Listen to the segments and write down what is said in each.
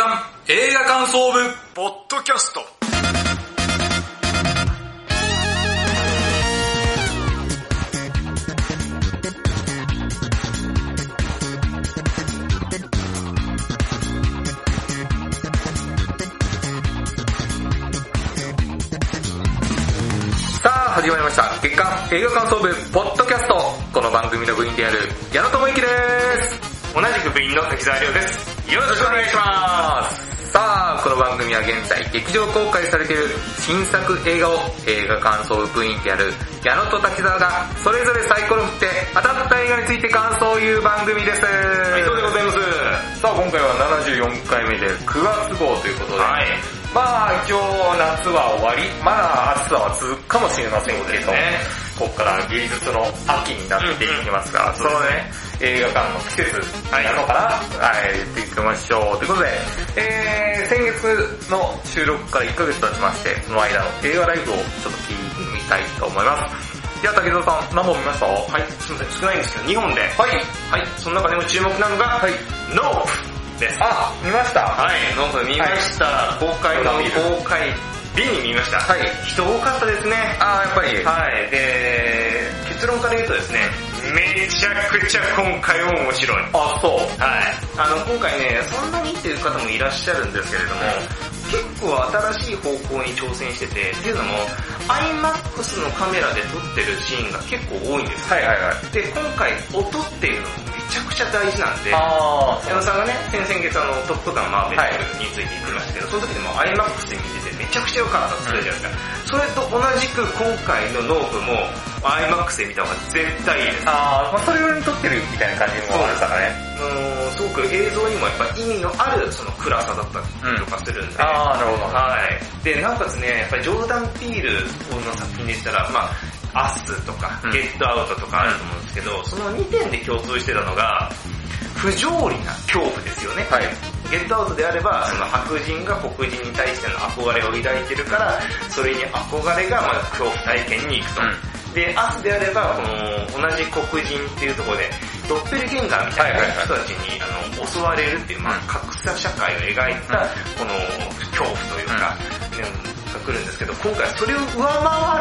刊映画感想部ポッドキャストさあ、始まりました。月間映画感想部、ポッドキャスト。この番組の部員である、矢野智之です。同じく部員の滝沢亮です。よろしくお願いします。さあ、この番組は現在、劇場公開されている新作映画を映画感想部部員である、矢野と滝沢が、それぞれサイコロ振って、当たった映画について感想を言う番組です。はい、そうでございます。さあ、今回は74回目で9月号ということで、はい。まあ一応夏は終わり、まだ暑さは続くかもしれませんけど、ねここから芸術の秋になっていきますから、うんそのね、映画館の季節なのかな、はい、言っていきましょう。ということで、えー、先月の収録から1ヶ月経ちまして、その間の映画ライフをちょっと聞いてみたいと思います。では竹澤さん、何本見ました？ははい、すみません、少ないんですけど、2本で。い。はい、その中でも注目なのが、はい。ノープです。あ、見ました。はい、ノープ見ました。公開の公開日に見ました。はい。人多かったですね。あー、やっぱり。はい、で、結論から言うとですね、めちゃくちゃ今回は面白い。あ、そう。はい。あの、今回ね、そんなにっていう方もいらっしゃるんですけれども、結構新しい方向に挑戦してて、っていうのも、IMAX のカメラで撮ってるシーンが結構多いんですよ。はいはいはい。で、今回、音っていうのもめちゃくちゃ大事なんで、矢野さんがね、先々月あの、トップガンマーベルについて言ってましたけど、その時でも IMAX で見てちゃくちゃ良かったって言ってたじゃないですか。それと同じく今回のノープも IMAX で見た方が絶対いいです。あー、まあそれ用に撮ってるみたいな感じもあるからね。あのーすごく映像にもやっぱ意味のあるその暗さだったりとかするんで、あー、なるほど。はい。で、なおかつね、やっぱりジョーダン・ピールの作品でしたら、まあ、アスとか、うんゲットアウトとかあると思うんですけど、その2点で共通してたのが、不条理な恐怖ですよね。はい。ゲットアウトであれば、その白人が黒人に対しての憧れを抱いてるから、それに憧れがまあ恐怖体験に行くと。で、アスであれば、この同じ黒人っていうところで、ドッペルゲンガーみたいな人たちにあの襲われるっていう、まあ、格差社会を描いた、この恐怖というか、ねが来るんですけど、今回それを上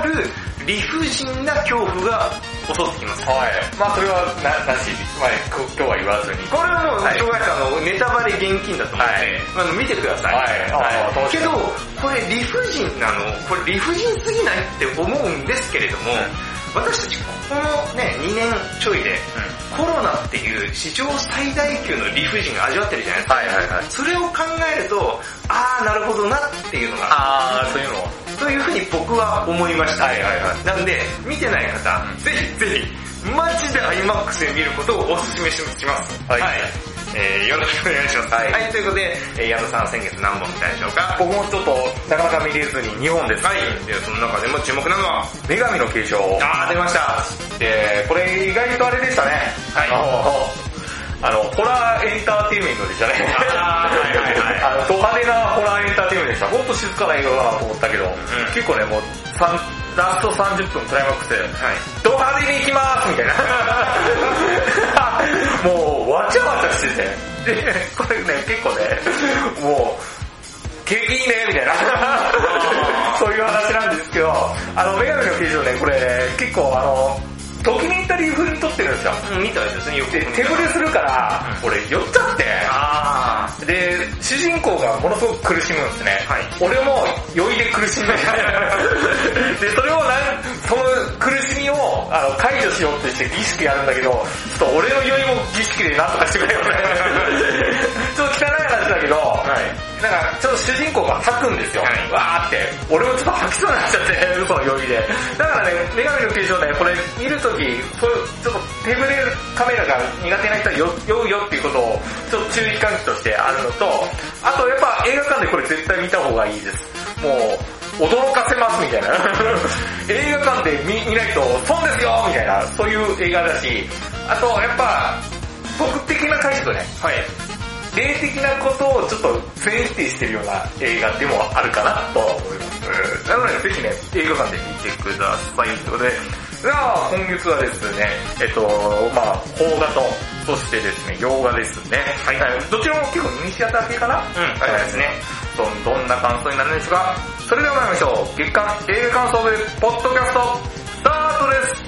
回る理不尽な恐怖が襲ってきます。はい。まあそれはな、なし、まあこ今日は言わずに。これはもう、はいしょうがないですあの、ネタバレ厳禁だと思うんで、まあ見てください。はいあーけど、これ理不尽なの、これ理不尽すぎないって思うんですけれども、私たちこのね、2年ちょいで、コロナっていう史上最大級の理不尽が味わってるじゃないですか。はいはいはい。それを考えると、あーなるほどなっていうのが、あー、そういうのというふうに僕は思いました。はいはいはいなんで、見てない方、ぜひぜひ、マジで IMAX で見ることをお勧めします。はいえー、よろしくお願いします。はいということで、えー、矢野さん先月何本見たでしょうか？僕もちょっと、なかなか見れずに2本です。はい。で、その中でも注目なのは、女神の継承。あー、出ました。で、これ意外とあれでしたね。はいあの、ホラーエンターテインメントでしたね。あーはいはいはい あの、ド派手なホラーエンターテインメントでした。もっと静かな映画かなと思ったけど、結構ね、もう、ラスト30分クライマックスで、はい。ド派手に行きますみたいな。もう、わちゃわちゃしてて。で、これね、結構ね、もう、景気いいねみたいな。そういう話なんですけど、あの、女神の形状ね、これ、結構あの、ドキュメンタリー風に撮ってるんですよ。うん、見たですね、よくで、手ぶれするから、俺酔っちゃって、あで、主人公がものすごく苦しむんですね。はい俺も酔いで苦しんで で、それをなん、その苦しみをあの解除しようってして儀式やるんだけど、ちょっと俺の酔いも儀式でなんとかしてくれよね。ちょっと汚い話だけど、ー。はい。なんか、ちょっと主人公が吐くんですよ。はいわーって。俺もちょっと吐きそうになっちゃって、嘘の酔いで。だからね、女神の継承ね、これ見るとき、ちょっとテーブルカメラが苦手な人は酔酔うよっていうことを、ちょっと注意喚起としてあるのと、あとやっぱ映画館でこれ絶対見た方がいいです。もう、驚かせますみたいな。映画館で見見ないと損ですよみたいな、そういう映画だし、あとやっぱ、僕的な解釈ね、はい。霊的なことをちょっと全否定してるような映画でもあるかなとは思います。なのでぜひね、映画館で見てくださいということで、じゃあ今月はですね、えっと、まあ、邦画と、そしてですね、洋画ですね。はいどちらも結構ミニシアター系かな？うん、あれですね。どんどんな感想になるんですが、それでは参りましょう。月間映画感想部ポッドキャスト、スタートです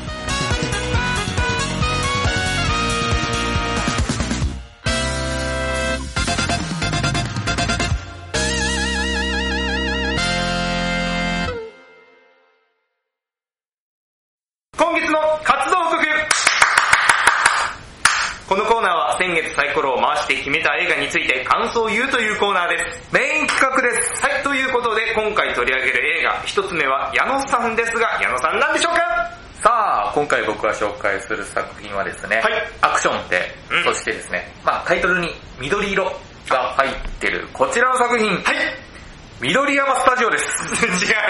ついて感想を言うというコーナーです。メイン企画です。はい、ということで今回取り上げる映画、一つ目は矢野さんですが、矢野さん何でしょうか？さあ、今回僕が紹介する作品はですね、はい。アクションで、うん。そしてですね、まあタイトルに緑色が入ってるこちらの作品、はい。緑山スタジオです。違う。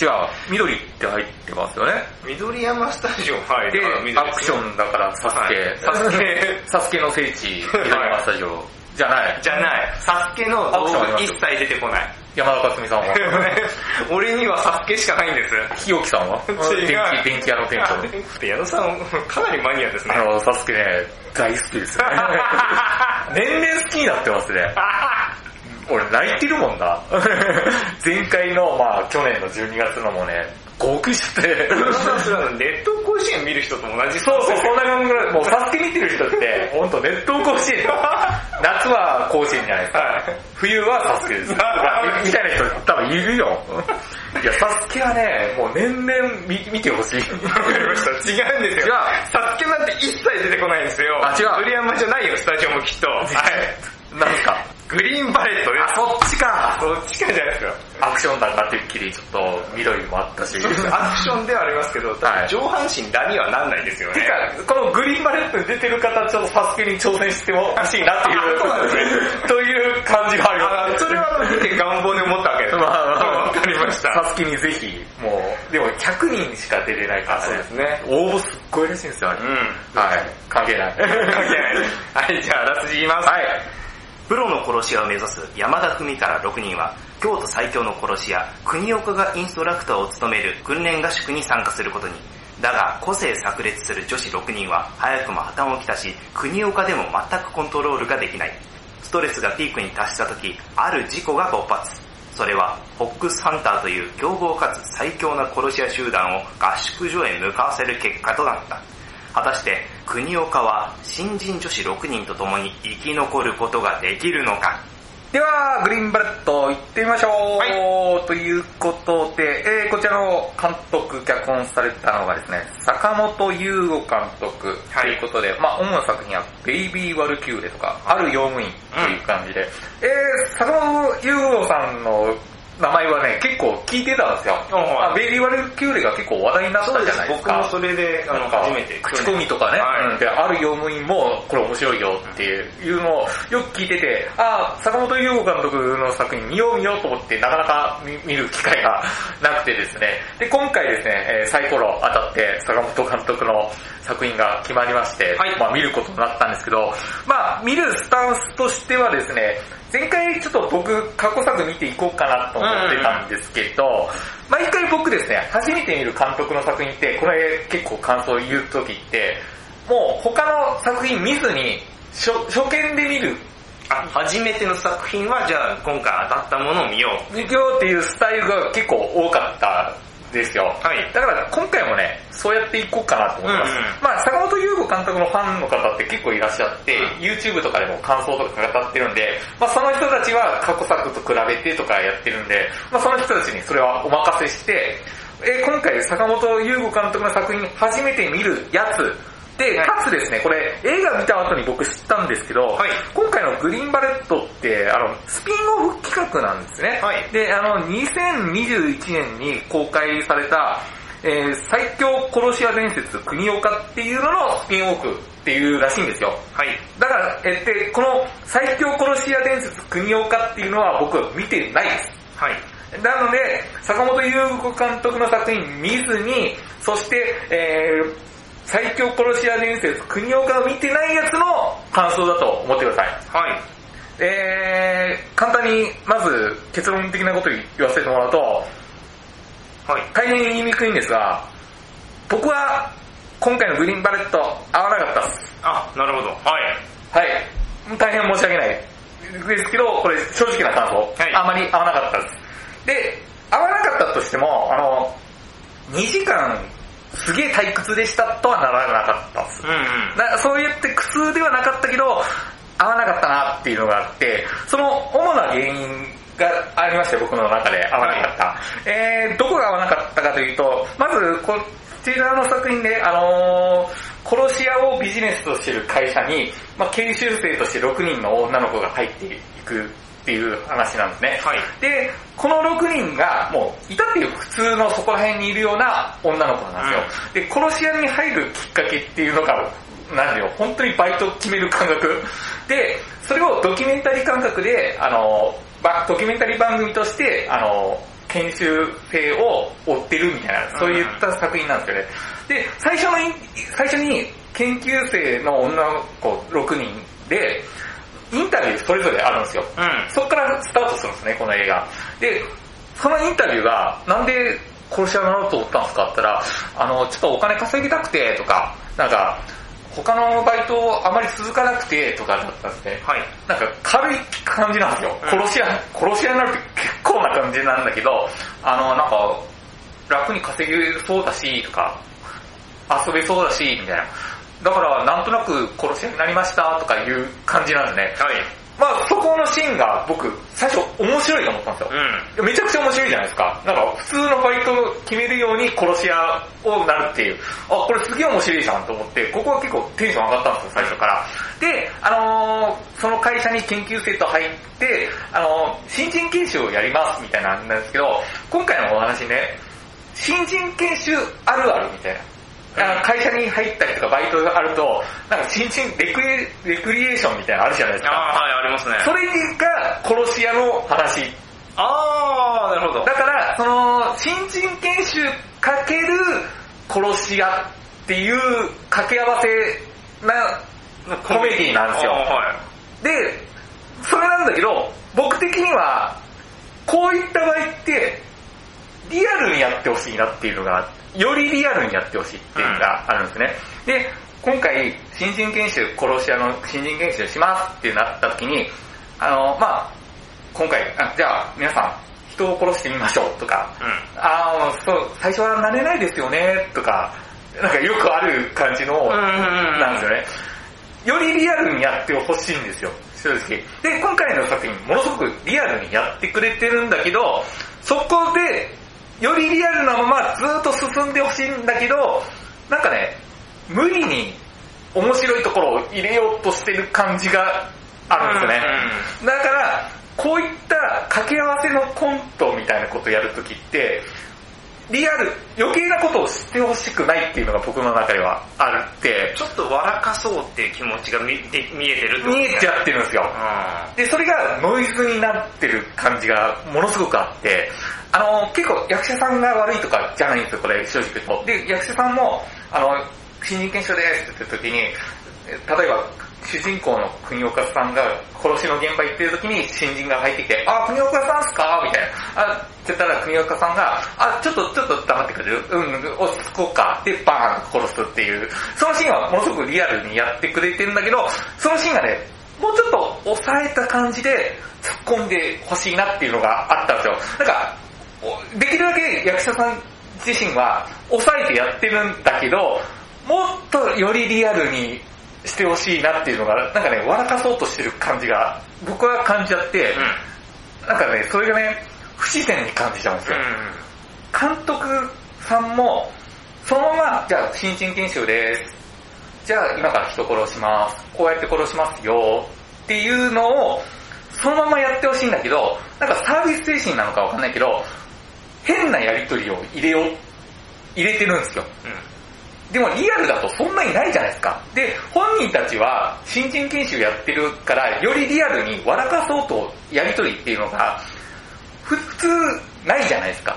違う、緑って入ってますよね。緑山スタジオ、はい。でアクションだからサスケ、はい。サスケ。サスケの聖地、緑山スタジオ、じゃない。じゃない。サスケの道具一切出てこない。山田かすみさんは。俺にはサスケしかないんです。日置さんは？電気、電気屋の店長。長。矢野さん、かなりマニアですねあ。の、サスケね、大好きですね。年々好きになってますね。俺泣いてるもんな。前回の、まあ去年の12月のもね、号泣して。ネット甲子園見る人と同じそうそう、そんな感じぐらい。もうサスケ見てる人って、ほんと熱湯甲子園。夏は甲子園じゃないですか。はい冬はサスケです。みたいな人多分いるよ。いや、サスケはね、もう年々見見てほしい。わかりました。違うんですよ。サスケなんて一切出てこないんですよ。あ違う栗山じゃないよ、スタジオもきっと。はい。なんすか？グリーンバレットであ、す。そっちか。そっちかじゃないですか。アクション弾がてっきりちょっと緑もあったし。アクションではありますけど、上半身ダにはなんないですよね。てか、このグリーンバレットに出てる方、ちょっとサスケに挑戦してほしいなっていう、そうなんですという感じがありあます。それは見て願望で思ったわけです。まあまあわかりました。サスケにぜひ、もう、でも100人しか出れないからそうですね。応募すっごいらしいんですよ、あれうん。はい。関係ない。関係ない。はい、じゃあ、あらすじ言います。はい。プロの殺し屋を目指す山田文から6人は、京都最強の殺し屋、国岡がインストラクターを務める訓練合宿に参加することに。だが、個性炸裂する女子6人は、早くも破綻をきたし、国岡でも全くコントロールができない。ストレスがピークに達した時、ある事故が勃発。それは、フォックスハンターという強豪かつ最強な殺し屋集団を合宿所へ向かわせる結果となった。果たして、国岡は新人女子6人と共に生き残ることができるのか？では、グリーンバレット行ってみましょう、はい。ということで、えー、こちらの監督、脚本されたのがですね、坂本優吾監督。はい。ということで、まあ主な作品は、ベイビー・ワルキューレとか、ある用務員という感じで、えー、坂本優吾さんの名前はね、結構聞いてたんですよ。あベイビー・ワルキューレが結構話題になったじゃないですか。僕もそれで、あの、初めて。口コミとかね、はいうんで、ある用務員もこれ面白いよっていうのをよく聞いてて、ああ、坂本優吾監督の作品見よう見ようと思ってなかなか見見る機会がなくてですね、で、今回ですね、えーサイコロ当たって坂本監督の作品が決まりまして、はいまあ見ることになったんですけど、まあ見るスタンスとしてはですね、前回ちょっと僕過去作見ていこうかなと思ってたんですけど、毎回僕ですね、初めて見る監督の作品って、これ結構感想を言うときって、もう他の作品見ずに、初初見で見る、あ、初めての作品は、じゃあ、今回当たったものを見よう。見ようっていうスタイルが結構多かったですよ。はい。だから今回もね、そうやっていこうかなと思います。うんうんまあ坂本優吾監督のファンの方って結構いらっしゃって、うん YouTube とかでも感想とか語ってるんで、まあその人たちは過去作と比べてとかやってるんで、まあその人たちにそれはお任せして、えー今回坂本優吾監督の作品初めて見るやつで、はいかつですね、これ映画見た後に僕知ったんですけど、はい今回のグリーンバレットって、あの、スピンオフ企画なんですね。はいで、あの、2021年に公開された、えー最強殺し屋伝説国岡っていうののスピンオフっていうらしいんですよ。はい。だから、えーで、この最強殺し屋伝説国岡っていうのは僕見てないです。はい。なので、坂本優吾監督の作品見ずに、そして、えー最強殺し屋伝説国岡を見てないやつの感想だと思ってください。はい。えー、簡単に、まず結論的なことを言わせてもらうと、はい。大変言いにくいんですが、僕は今回のグリーンバレット合わなかったっす。あ、なるほど。はい。はい。大変申し訳ない。ですけど、これ正直な感想。はいあまり合わなかったです。で、合わなかったとしても、あの、2時間すげえ退屈でしたとはならなかったです。うんうん。なそう言って苦痛ではなかったけど、合わなかったなっていうのがあって、その主な原因がありまして、僕の中で合わなかった。えー、どこが合わなかったかというと、まず、こちらの作品で、あのー殺し屋をビジネスとしている会社に、まあ、研修生として6人の女の子が入っていくっていう話なんですね。はい。で、この6人がもういたっていう普通のそこら辺にいるような女の子なんですよ。で、殺し屋に入るきっかけっていうのが、なんだよ、本当にバイトを決める感覚。で、それをドキュメンタリー感覚で、あの、ばドキュメンタリー番組として、あの、研修生を追ってるみたいな、そういった作品なんですよね。で、最初の最初に研究生の女の子6人で、インタビューそれぞれあるんですよ。うん。そこからスタートするんですね、この映画。で、そのインタビューが、なんで殺し屋になろうと思ったんですかって言ったら、あの、ちょっとお金稼ぎたくてとか、なんか、他のバイトあまり続かなくてとかだったんですね。はい。なんか軽い感じなんですよ。うん殺し屋、殺し屋になるって結構な感じなんだけど、あの、なんか、楽に稼げそうだし、とか、遊べそうだし、みたいな。だから、なんとなく殺し屋になりました、とかいう感じなんですね。はい。まあそこのシーンが僕、最初面白いと思ったんですよ。うん。めちゃくちゃ面白いじゃないですか。なんか普通のバイトを決めるように殺し屋をなるっていう。あ、これすげえ面白いじゃんと思って、ここは結構テンション上がったんですよ、最初から。で、あのーその会社に研究生と入って、あのー新人研修をやりますみたいなんですけど、今回のお話ね、新人研修あるあるみたいな。あの会社に入ったりとかバイトがあると、なんか新人レクリエレクリエーションみたいなのあるじゃないですか。ああ、はい、ありますね。それが殺し屋の話。ああ、なるほど。だから、その、新人研修かける殺し屋っていう掛け合わせなコメディなんですよ。はい。で、それなんだけど、僕的には、こういった場合って、リアルにやってほしいなっていうのが、よりリアルにやってほしいっていうのがあるんですね。で、今回、新人研修、殺し屋の新人研修しますってなった時に、あの、まあ今回、あじゃあ皆さん、人を殺してみましょうとか、うん。ああ、そう、最初は慣れないですよねとか、なんかよくある感じの、うんうんうん。なんですよね。よりリアルにやってほしいんですよ、正直。で、今回の作品、ものすごくリアルにやってくれてるんだけど、そこで、よりリアルなままずっと進んでほしいんだけど、なんかね、無理に面白いところを入れようとしてる感じがあるんですよね。だから、こういった掛け合わせのコントみたいなことをやるときって、リアル、余計なことを知ってほしくないっていうのが僕の中ではあるって、ちょっと笑かそうっていう気持ちが見で見えてるってこと？見えちゃってるんですよ。うで、それがノイズになってる感じがものすごくあって、あの、結構役者さんが悪いとかじゃないんですよ、これ正直。で、役者さんも、あの、新人研修ですって言った時に、え例えば、主人公の国岡さんが殺しの現場行ってる時に新人が入ってきて、あ、国岡さんっすか？みたいな。あ、って言ったら国岡さんが、あ、ちょっと、ちょっと黙ってくれる？うん、落ち着こうか。で、バーン殺すっていう。そのシーンはものすごくリアルにやってくれてるんだけど、そのシーンがね、もうちょっと抑えた感じで突っ込んでほしいなっていうのがあったんですよ。なんか、できるだけ役者さん自身は抑えてやってるんだけど、もっとよりリアルにしてほしいなっていうのが、なんかね、笑かそうとしてる感じが、僕は感じちゃって、ん。なんかね、それがね、不自然に感じちゃうんですよ。うん。監督さんも、そのまま、じゃあ、新人研修です。じゃあ、今から人殺します。こうやって殺しますよ。っていうのを、そのままやってほしいんだけど、なんかサービス精神なのかわかんないけど、変なやりとりを入れよう、入れてるんですよ。でもリアルだとそんなにないじゃないですか。で、本人たちは新人研修やってるから、よりリアルに笑かそうとやりとりっていうのが、ふ普通ないじゃないですか。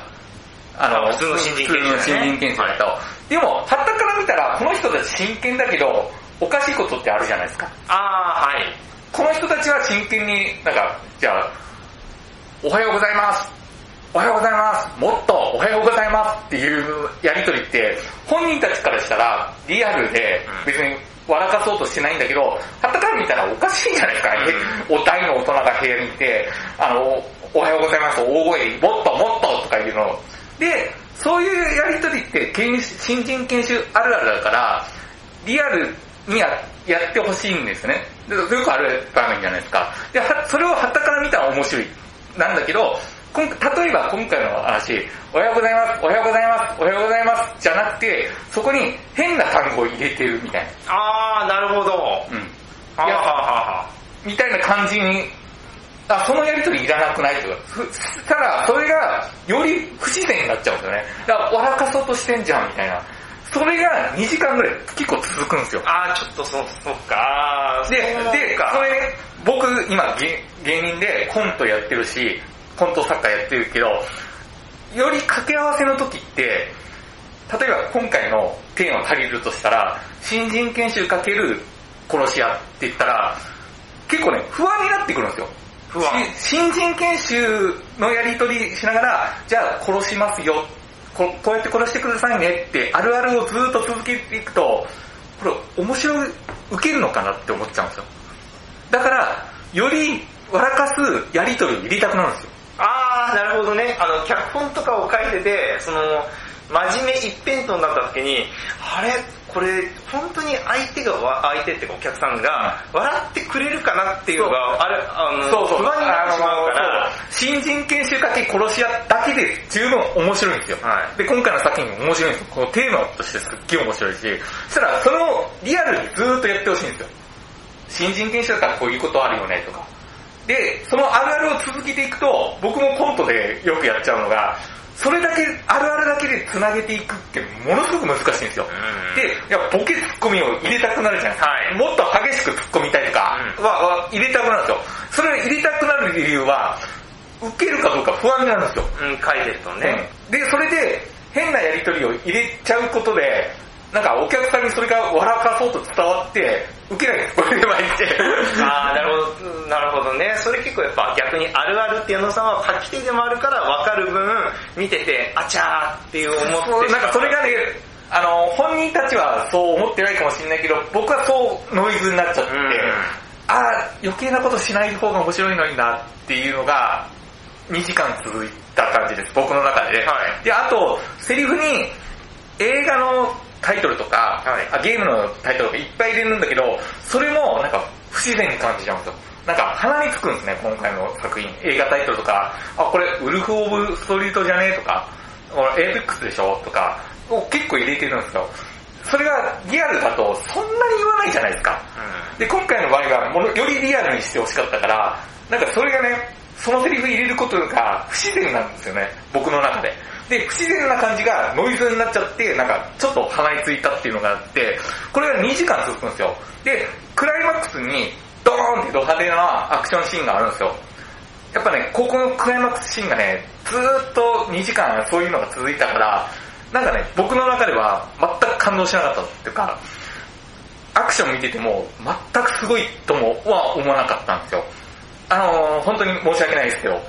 ああ普通の新人研修だね新人研修だと。でも、はたから見たら、この人たち真剣だけど、おかしいことってあるじゃないですか。ああ、はい。この人たちは真剣に、なんか、じゃあ、おはようございます。おはようございます、もっとおはようございますっていうやりとりって、本人たちからしたらリアルで別に笑かそうとしてないんだけど、はたから見たらおかしいじゃないですか。お大の大人が部屋にいて、あの、おはようございます、大声、もっともっととか言うの。で、そういうやりとりって研修新人研修あるあるだから、リアルにややってほしいんですね。でよくある場面じゃないですか。で、はそれをはたから見たら面白い。なんだけど、今例えば今回の話、おはようございます、おはようございます、おはようございます、じゃなくて、そこに変な単語を入れてるみたいあー、なるほど。な。うん。はあ、はみたいな感じに、あ、そのやりとりいらなくないとか。ふただ、それが、より不自然になっちゃうんですよね。だから、笑かそうとしてんじゃん、みたいな。それが2時間ぐらい結構続くんですよ。あー、ちょっとそ、そっか。で、で、かそれ、僕、今芸、芸人でコントやってるし、コント作家やってるけど、より掛け合わせの時って、例えば今回のテーマ借りるとしたら、新人研修かける殺し屋って言ったら、結構ね、不安になってくるんですよ。不安し新人研修のやり取りしながら、じゃあ殺しますよ。ここうやって殺してくださいねって、あるあるをずっと続けていくと、これ面白い、受けるのかなって思っちゃうんですよ。だから、より笑かすやり取りを入れたくなるんですよ。あー、なるほどね。あの、脚本とかを書いてて、その、真面目一辺倒になった時に、あれこれ、本当に相手がわ、相手ってお客さんが、笑ってくれるかなっていうのが、あれ、あの、そうそう。不安になってしまうから、新人研修かけ殺し屋だけで十分面白いんですよ。はいで、今回の作品面白いんですよ。このテーマとしてすっげえ面白いし、そしたらそれをリアルにずーっとやってほしいんですよ。新人研修だったらこういうことあるよねとか。で、そのあるあるを続けていくと、僕もコントでよくやっちゃうのが、それだけ、あるあるだけで繋げていくってものすごく難しいんですよ。うんで、いや、ボケツッコミを入れたくなるじゃないですか。はいもっと激しく突っ込みたいとかうんは、は入れたくなるんですよ。それを入れたくなる理由は、受けるかどうか不安になるんですよ。うん、書いてるとね。うんで、それで変なやりとりを入れちゃうことで、なんかお客さんにそれが笑かそうと伝わって、受けないこれで巻いて。あー、なるほど、なるほどね。それ結構やっぱ逆にあるあるっていうのさんは書き手でもあるから分かる分、見てて、あちゃーっていう思ってなんかそれがね、あの、本人たちはそう思ってないかもしれないけど、僕はそうノイズになっちゃって、うんああ、余計なことしない方が面白いのになっていうのが、2時間続いた感じです、僕の中で。はいで、あと、セリフに映画のタイトルとか、はいあゲームのタイトルとかいっぱい入れるんだけど、それもなんか不自然に感じちゃうんですよ。なんか鼻につくんですね、今回の作品。映画タイトルとか、あ、これウルフ・オブ・ストリートじゃねえとか、エイペックスでしょとか、を結構入れてるんですよ。それがリアルだとそんなに言わないじゃないですか。で、今回の場合はものよりリアルにしてほしかったから、なんかそれがね、そのセリフ入れることが不自然なんですよね、僕の中で。で、不自然な感じがノイズになっちゃって、なんかちょっと鼻についたっていうのがあって、これが2時間続くんですよ。で、クライマックスにドーンってド派手なアクションシーンがあるんですよ。やっぱね、ここのクライマックスシーンがね、ずーっと2時間そういうのが続いたから、なんかね、僕の中では全く感動しなかったっていうか、アクション見てても全くすごいともは思わなかったんですよ。あのー、本当に申し訳ないですけど。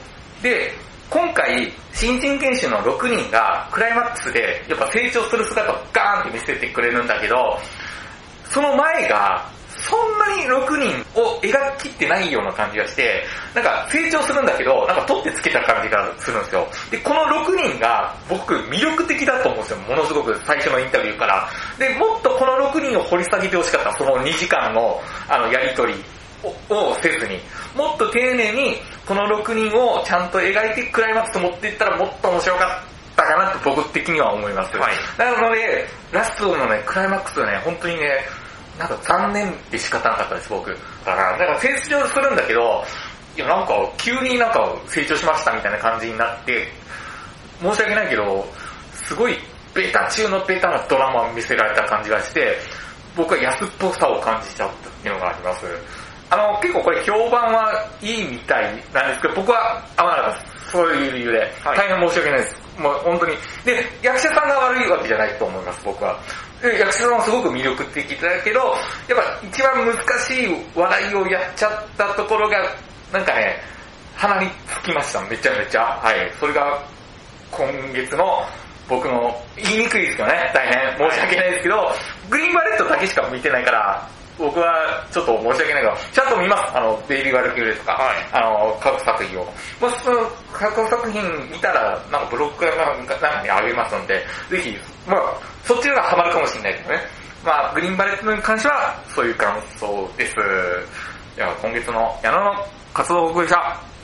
で、今回、新人研修の6人がクライマックスでやっぱ成長する姿をガーンって見せてくれるんだけど、その前が、そんなに6人を描ききってないような感じがして、なんか成長するんだけど、なんか取ってつけた感じがするんですよ。で、この6人が僕魅力的だと思うんですよ。ものすごく最初のインタビューから。で、もっとこの6人を掘り下げてほしかった。その2時間のあのやりとりををせずに。もっと丁寧にこの6人をちゃんと描いてクライマックス持っていったらもっと面白かったかなと僕的には思います。はいなので、ラストのね、クライマックスはね、本当にね、なんか残念で仕方なかったです、僕。だから、だから成長するんだけど、いやなんか急になんか成長しましたみたいな感じになって、申し訳ないけど、すごいベタ中のベタなドラマを見せられた感じがして、僕は安っぽさを感じちゃったっていうのがあります。あの、結構これ評判はいいみたいなんですけど、僕は合わなかったです。そういう理由で。はい大変申し訳ないです。もう本当に。で、役者さんが悪いわけじゃないと思います、僕は。で役者さんはすごく魅力的だけど、やっぱ一番難しい笑いをやっちゃったところが、なんかね、鼻につきました、めちゃめちゃ。はい。それが今月の僕の言いにくいですけどね、大変申し訳ないですけど、グリーンバレットだけしか見てないから、僕はちょっと申し訳ないけど、ちゃんと見ます。あの、ベイビーわるきゅーれとか、はいあの、各作品を。もしその各作品見たら、なんかブログなんかにあげますので、ぜひ、まあ、そっちがハマるかもしれないけどね。まあ、グリーンバレットに関しては、そういう感想です。では、今月の矢野の活動報告でした。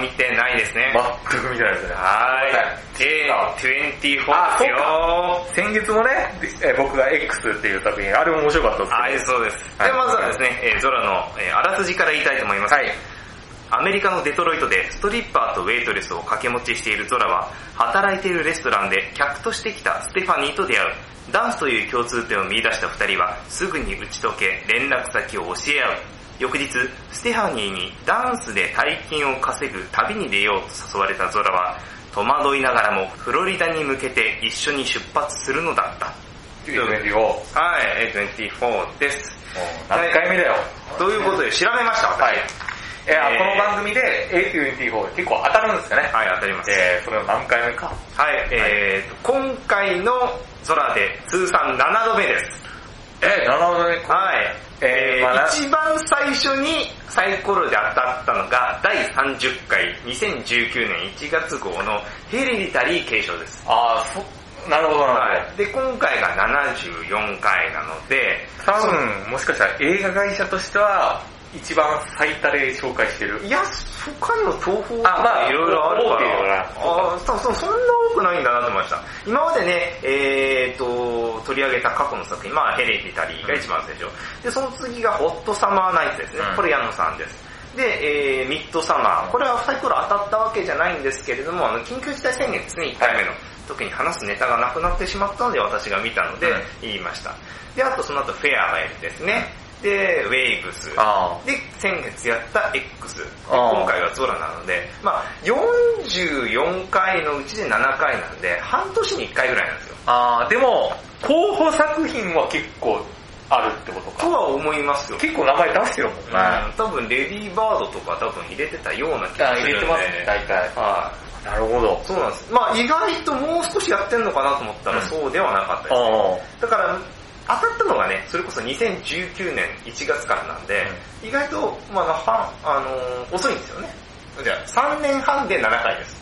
見てないですね。全く見てないですね。はい。A24 ですよ。先月もね、えー僕が X っていう作品、あれも面白かったですけど。はい、そうです。はいで、まずはですね、えーゾラの、えーあらすじから言いたいと思います。はい。アメリカのデトロイトでストリッパーとウェイトレスを掛け持ちしているゾラは、働いているレストランで客として来たステファニーと出会う。ダンスという共通点を見出した二人は、すぐに打ち解け、連絡先を教え合う。翌日、ステファニーにダンスで大金を稼ぐ旅に出ようと誘われたゾラは、戸惑いながらもフロリダに向けて一緒に出発するのだった。24を、もはい、A24 です。う何回目だよ。ということで調べました、私。はい。えーこの番組で A24 結構当たるんですよね。はい、当たります。えー、それの何回目か。はい、えーと、今回の空で通算7度目です。えー、なるほどね。はい。えーまあな一番最初にサイコロで当たったのが第30回2019年1月号のヘレディタリー継承です。あー、そ、なるほどなるほど。はい。で、今回が74回なので、多分、もしかしたら映画会社としては、一番最多で紹介してる。いや、他にも東宝とあまあかいろいろあるから、あーそうそうそんな多くないんだなと思いました。今までね、えーと、取り上げた過去の作品、まあヘレディタリーが一番最初。で、その次がホットサマーナイツですね。うんこれ矢野さんです。で、えー、ミッドサマー。これはサイコロ当たったわけじゃないんですけれども、あの、緊急事態宣言ですね、1回目の。時に話すネタがなくなってしまったので私が見たのでうん言いました。で、あとその後フェアがいるですね。で、ウェイブス。あで、先月やった X。今回はゾラなので、まあ44回のうちで7回なんで、半年に1回ぐらいなんですよ。あー、でも、候補作品は結構あるってことか。とは思いますよ。結構名前出してるもんね。うん、多分レディーバードとか多分入れてたような気があするんで。入れてますね、大体。はい。なるほど。そうなんです。まあ意外ともう少しやってんのかなと思ったらうんそうではなかったです。あだから、当たったのがね、それこそ2019年1月からなんで、意外と、まあ、はあのー遅いんですよね。じゃあ、3年半で7回です。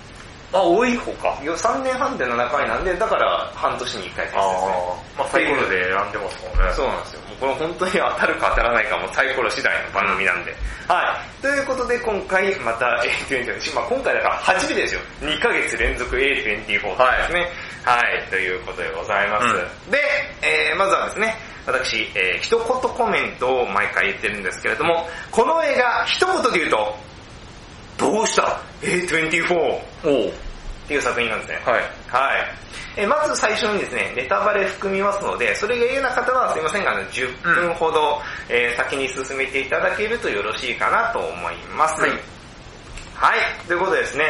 あ。あ、多い方か。3年半で7回なんで、だから半年に1回ですね。あまあサイコロで選んでますもんね。そうなんですよ。もうこれ本当に当たるか当たらないかもサイコロ次第の番組なんで。はい。ということで今回また A24、まあ今回だから初めてですよ。2ヶ月連続 A24 ですね。はい。ということでございます。うで、えー、まずはですね、私、えー、一言コメントを毎回言ってるんですけれども、この映画一言で言うと、どうした ?A24 おうっていう作品なんですね。はい。はい。えーまず最初にですね、ネタバレ含みますので、それが嫌な方はすいませんが、あの10分ほど、えー先に進めていただけるとよろしいかなと思います。はいはい。ということでですね、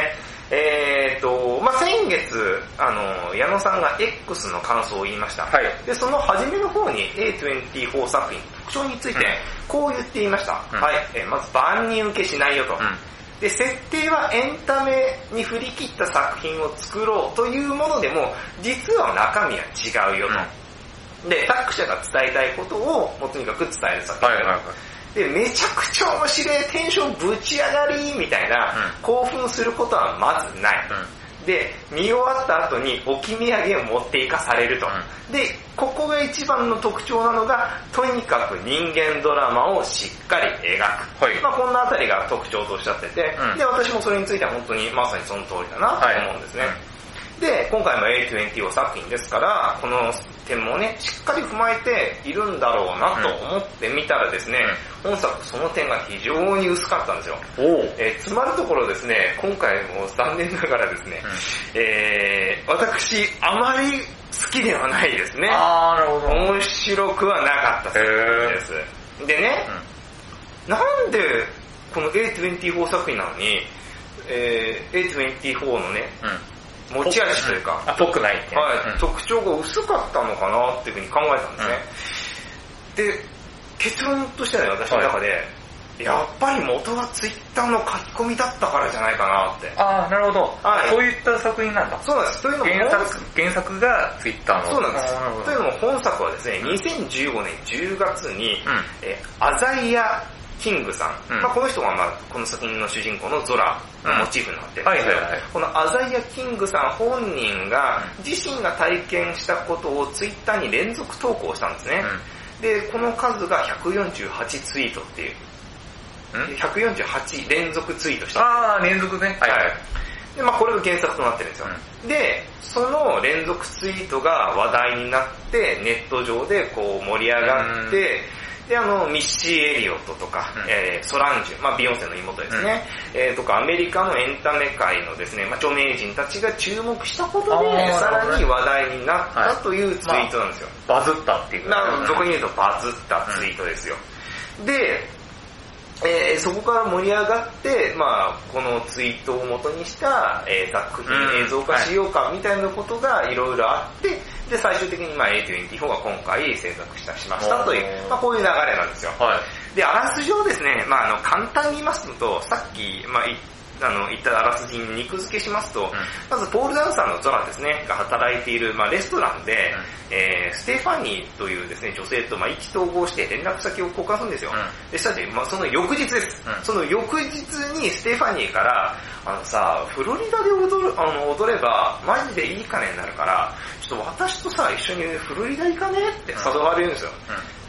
えーと、まあ、先月、あの、矢野さんが X の感想を言いました。はいで、その初めの方に A24 作品、特徴について、こう言っていました。うんはい。えーまず、万人受けしないよと。うん。で、設定はエンタメに振り切った作品を作ろうというものでも、実は中身は違うよと。で、作者が伝えたいことを、もうとにかく伝える作品。はいはいはい。で、めちゃくちゃ面白い、テンションぶち上がりみたいな、うん興奮することはまずない。で、見終わった後に置き土産を持っていかされると。で、ここが一番の特徴なのが、とにかく人間ドラマをしっかり描く。はいまあこんなあたりが特徴とおっしゃってて、うんで、私もそれについては本当にまさにその通りだなと思うんですね。はいで、今回も A24 作品ですから、この点もね、しっかり踏まえているんだろうなと思ってみたらですね、本作その点が非常に薄かったんですよ。えー詰まるところですね、今回も残念ながらですね、えー、私、あまり好きではないですね。あー、なるほど。面白くはなかったです。でね、なんでこの A24 作品なのに、えー、A24 のね、うん。持ち味というか、あ、ぽくない。はい、特徴が薄かったのかなっていうふうに考えたんですね。で、結論としてはね、私の中で、やっぱり元はツイッターの書き込みだったからじゃないかなって。ああ、なるほど。はいそういった作品なんだ。そうなんです。というのも、原作、原作がツイッターの。そうなんですというのも本作はですね、2015年10月に、うん。えーアザイア・キングさん、うんまあ、この人が、まあ、この作品の主人公のゾラのモチーフになってるんですけど、はいはいはいこのアザイア・キングさん本人が自身が体験したことをツイッターに連続投稿したんですね。で、この数が148ツイートっていう、うん？うん148連続ツイートした。ああ、連続ね。はいはい。で、まあこれが原作となってるんですよ。で、その連続ツイートが話題になって、ネット上でこう盛り上がって、で、あの、ミッシー・エリオットとか、うんえーソランジュ、まあビヨンセの妹ですね、えーとか、アメリカのエンタメ界のですね、まあ著名人たちが注目したことあで、ーさらに話題になったはいというツイートなんですよ。バズったっていう。な俗に言うとバズったツイートですよ。で、えーそこから盛り上がって、まあこのツイートを元にした、えー作品うん映像化しようかみたいなことがいろいろあって、で、最終的にまあ A24 が今回制作したしましたというまあこういう流れなんですよ。はい。で、あらすじをですね、まああの簡単に言いますと、さっき、まあいあの言ったあらすじに肉付けしますと、まずポールダンサーのゾラですね、が働いている、まあ、レストランで、えーステファニーというですね、女性と、まあ、意気投合して連絡先を交換するんですよ。うで、したら、まあ、その翌日です。うん。その翌日にステファニーから、あのさ、フロリダで踊る、あの、踊れば、マジでいい金になるから、ちょっと私とさ、一緒にフロリダ行かねって誘われるんですよ。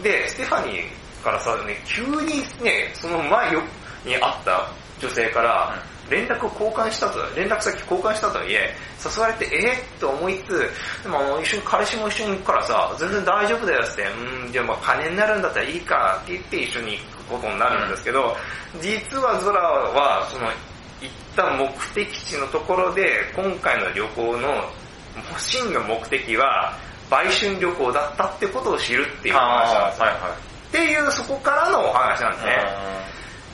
で、ステファニーからさ、ね、急にね、その前よに会った女性から、連絡を交換したと、連絡先交換したとはいえ、誘われて、えー、と思いつつ、でも一緒に彼氏も一緒に行くからさ、全然大丈夫だよって、うん、じゃあまあ金になるんだったらいいかって言って一緒に行くことになるんですけど、実はゾラは、その、行った目的地のところで、今回の旅行の真の目的は、売春旅行だったってことを知るっていう話なんですよ。はいはい。っていうそこからのお話なんですね。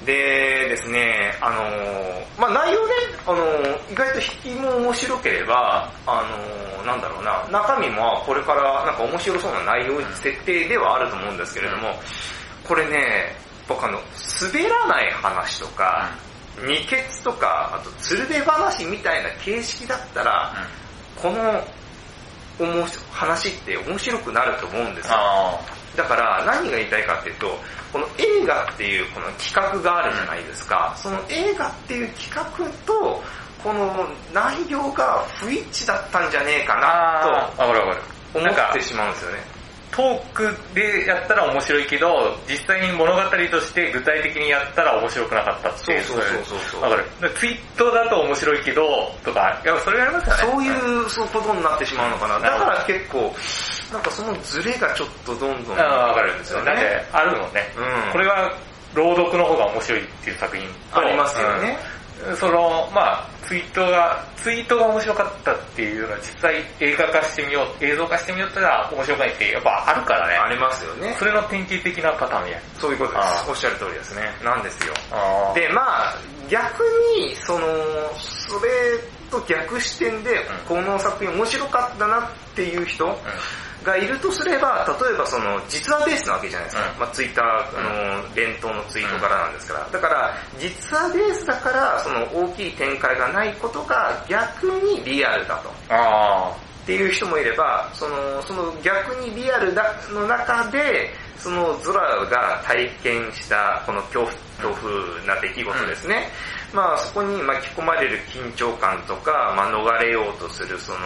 でですね、あのーまあ内容ね、あのー意外と引きも面白ければ、あのーなんだろうな、中身もこれからなんか面白そうな内容、設定ではあると思うんですけれども、これね、僕あの、滑らない話とか、二血とか、あと鶴瓶話みたいな形式だったら、このおもし話って面白くなると思うんですよ。あだから何が言いたいかっていうと、この映画っていうこの企画があるじゃないですか。その映画っていう企画と、この内容が不一致だったんじゃねえかあな。と思ってしまうんですよね。トークでやったら面白いけど、実際に物語として具体的にやったら面白くなかったっていう。そうそうそうそうわかる。ツイートだと面白いけど、とか、いや、それありますよね。そういうそういうことになってしまうのかな。だから結構、なんかそのズレがちょっとどんどんわかるんですよね。、あるのね。うんこれは、朗読の方が面白いっていう作品とありますよね。うんその、まあツイートが、ツイートが面白かったっていうのは実際映画化してみよう、映像化してみようってのは面白くないってやっぱあるからね。ありますよね。それの典型的なパターンや。そういうことであす。おっしゃる通りですね。なんですよ。あで、まあ逆に、その、それと逆視点で、この作品面白かったなっていう人がいるとすれば、例えばその、実話ベースなわけじゃないですか。うんまあツイッター、あの、伝統のツイートからなんですから。だから、実話ベースだから、その大きい展開がないことが逆にリアルだと。あっていう人もいれば、その、その逆にリアルだの中で、そのゾラが体験したこの恐怖、恐怖な出来事ですね。まあそこに巻き込まれる緊張感とか、まあ逃れようとするその、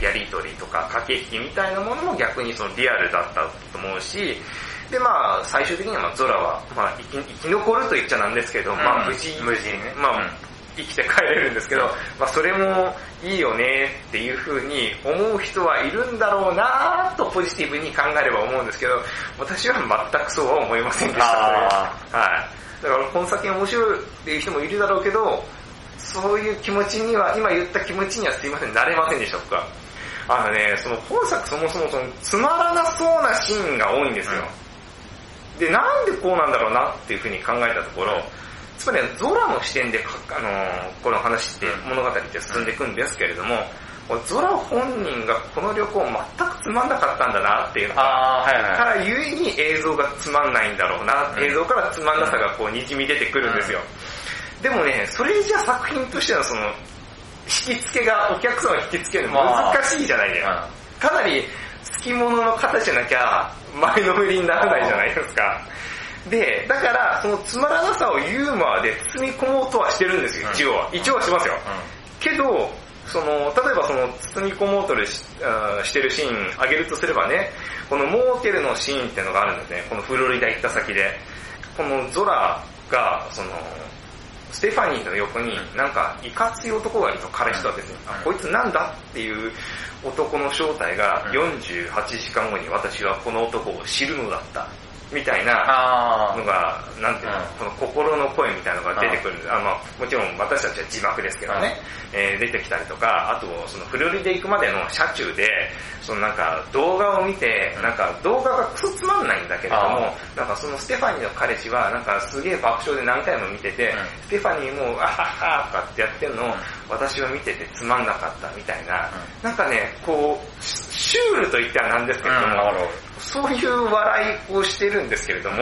やりとりとか駆け引きみたいなものも逆にそのリアルだったと思うし、でまあ最終的にはまあゾラは、まあ生き生き残ると言っちゃなんですけど、まあ無事、無事ねまあ、うん生きて帰れるんですけど、まあそれもいいよねっていう風に思う人はいるんだろうなとポジティブに考えれば思うんですけど、私は全くそうは思いませんでした。はい。だからこの先面白いっていう人もいるだろうけど、そういう気持ちには、今言った気持ちにはすいません、なれませんでした、僕は。あのね、その本作そもそもそのつまらなそうなシーンが多いんですよ。で、なんでこうなんだろうなっていうふうに考えたところ、つまりゾラの視点であのこの話って物語って進んでいくんですけれども、ゾラ本人がこの旅行全くつまんなかったんだなっていうのが、はいはい、からゆえに映像がつまんないんだろうな、うん、映像からつまんなさがこう滲み出てくるんですよ。うん、でもね、それじゃ作品としてのその、引き付けが、お客さんを引き付けるの難しいじゃないですか。かなり、好き者の方じゃなきゃ、前のめりにならないじゃないですか。で、だから、そのつまらなさをユーモアで包み込もうとはしてるんですよ、一応は。一応はしますよ。けど、その、例えばその、包み込もうとしてるシーンあげるとすればね、このモーテルのシーンっていうのがあるんですね。このフロリダ行った先で。このゾラが、その、ステファニーの横になんかいかつい男がいると彼氏とはですね、あ、こいつなんだっていう男の正体が48時間後に私はこの男を知るのだったみたいなのが、なんていうの、この心の声みたいなのが出てくる。あまあ、もちろん私たちは字幕ですけどね、えー、出てきたりとか、あと、そのフロリダ行くまでの車中で、そのなんか動画を見て、なんか動画がクソつまんないんだけれども、なんかそのステファニーの彼氏は、なんかすげえ爆笑で何回も見てて、ステファニーも、あははとかってやってるのを、私は見ててつまんなかったみたいな、なんかね、こう、シュールと言ってはなんですけれども、そういう笑いをしてるんですけれども、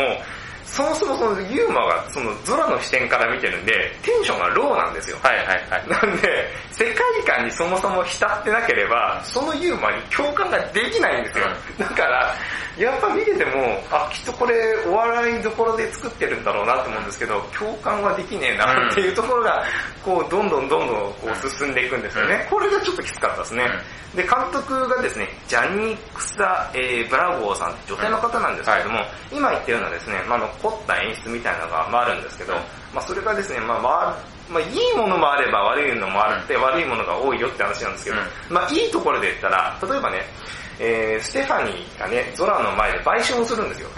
そもそもそのユーモアがそのゾラの視点から見てるんで、テンションがローなんですよ。はいはいはい。なんで、世界観にそもそも浸ってなければ、そのユーモアに共感ができないんですよ。だから、やっぱ見てても、あ、きっとこれお笑いどころで作ってるんだろうなと思うんですけど、共感はできねえなっていうところが、こう、どんどんどんどんこう進んでいくんですよね。これがちょっときつかったですね。で、監督がですね、ジャニークサ、えー、ブラボーさんって女性の方なんですけれども、今言ったようなですね、まあ、の凝った演出みたいなのが、まあ、あるんですけど、まあ、それがですね、まあ、まあ、まあ、いいものもあれば悪いのもあって、悪いものが多いよって話なんですけど、まあ、いいところで言ったら、例えばね、えー、ステファニーがね、ゾラの前で売春をするんですよ。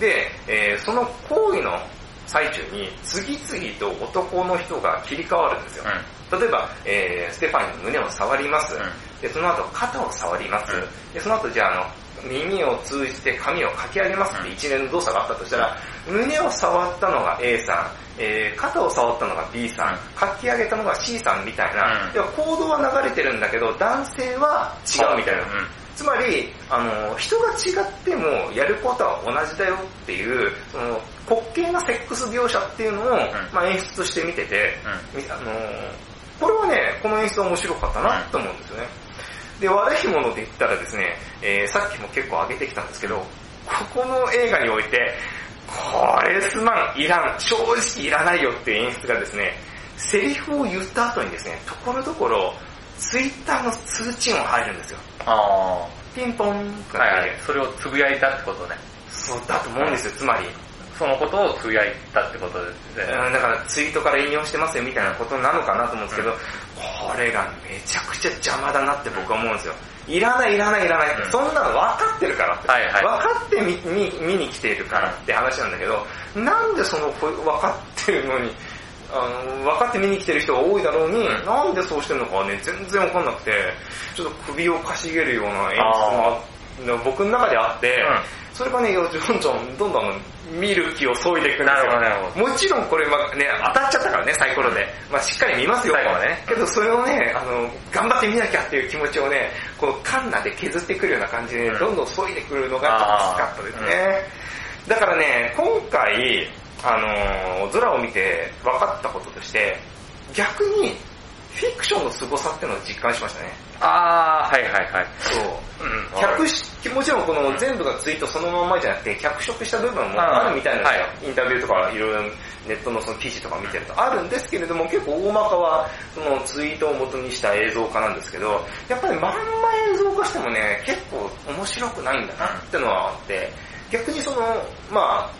で、えー、その行為の最中に次々と男の人が切り替わるんですよ。例えば、えー、ステファニーの胸を触ります。で、その後肩を触ります。で、その後じゃあ、あの、耳を通じて髪をかき上げますって一連の動作があったとしたら、胸を触ったのが A さん、えー、肩を触ったのが B さん、かき上げたのが C さんみたいな、うん、行動は流れてるんだけど、男性は違うみたいな。つまり、あの、人が違ってもやることは同じだよっていう、その、滑稽なセックス描写っていうのを、うん、まあ演出として見てて、うん、あの、これはね、この演出は面白かったなと思うんですよね。で、悪いもので言ったらですね、えー、さっきも結構上げてきたんですけど、ここの映画において、これすまん、いらん、正直いらないよっていう演出がですね、セリフを言った後にですね、ところどころ、ツイッターの通知音入るんですよ。あピンポンってはいはい、それをつぶやいたってことね。そうだと思うんですよ、つまり。そのことをつぶやいたってことで。うん、だからツイートから引用してますよみたいなことなのかなと思うんですけど、うん、これがめちゃくちゃ邪魔だなって僕は思うんですよ。いらないいらないいらない、うん、そんなの分かってるからって、はいはい、分かって見見に来ているからって話なんだけど、なんでその分かってるのに、あの、分かって見に来てる人が多いだろうに、うん、なんでそうしてるのかね、全然分かんなくて、ちょっと首をかしげるような演出も僕の中であって、それがね、どんどんどんどん見る気を削いでいくんですよ。もちろんこれ、まあね、当たっちゃったからね、サイコロで。まあしっかり見ますよ、最後はね。けどそれをね、あの、頑張って見なきゃっていう気持ちをね、このカンナで削ってくるような感じで、どんどん削いでくるのがちょっときつかったですね。だからね、今回、あの、ゾラを見て分かったこととして、逆にフィクションの凄さっていうのを実感しましたね。あー、はいはいはい。そう。うん。脚もちろんこの全部がツイートそのままじゃなくて、脚色した部分もあるみたいなはい、インタビューとかいろいろネットのその記事とか見てるとあるんですけれども、結構大まかはそのツイートを元にした映像化なんですけど、やっぱりまんま映像化してもね、結構面白くないんだなってのはあって、逆にその、まあ、